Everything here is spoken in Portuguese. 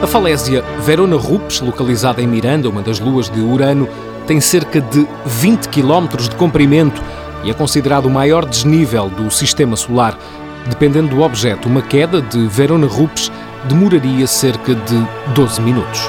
A falésia Verona Rupes, localizada em Miranda, uma das luas de Urano, tem cerca de 20 km de comprimento e é considerado o maior desnível do sistema solar. Dependendo do objeto, uma queda de Verona Rupes demoraria cerca de 12 minutos.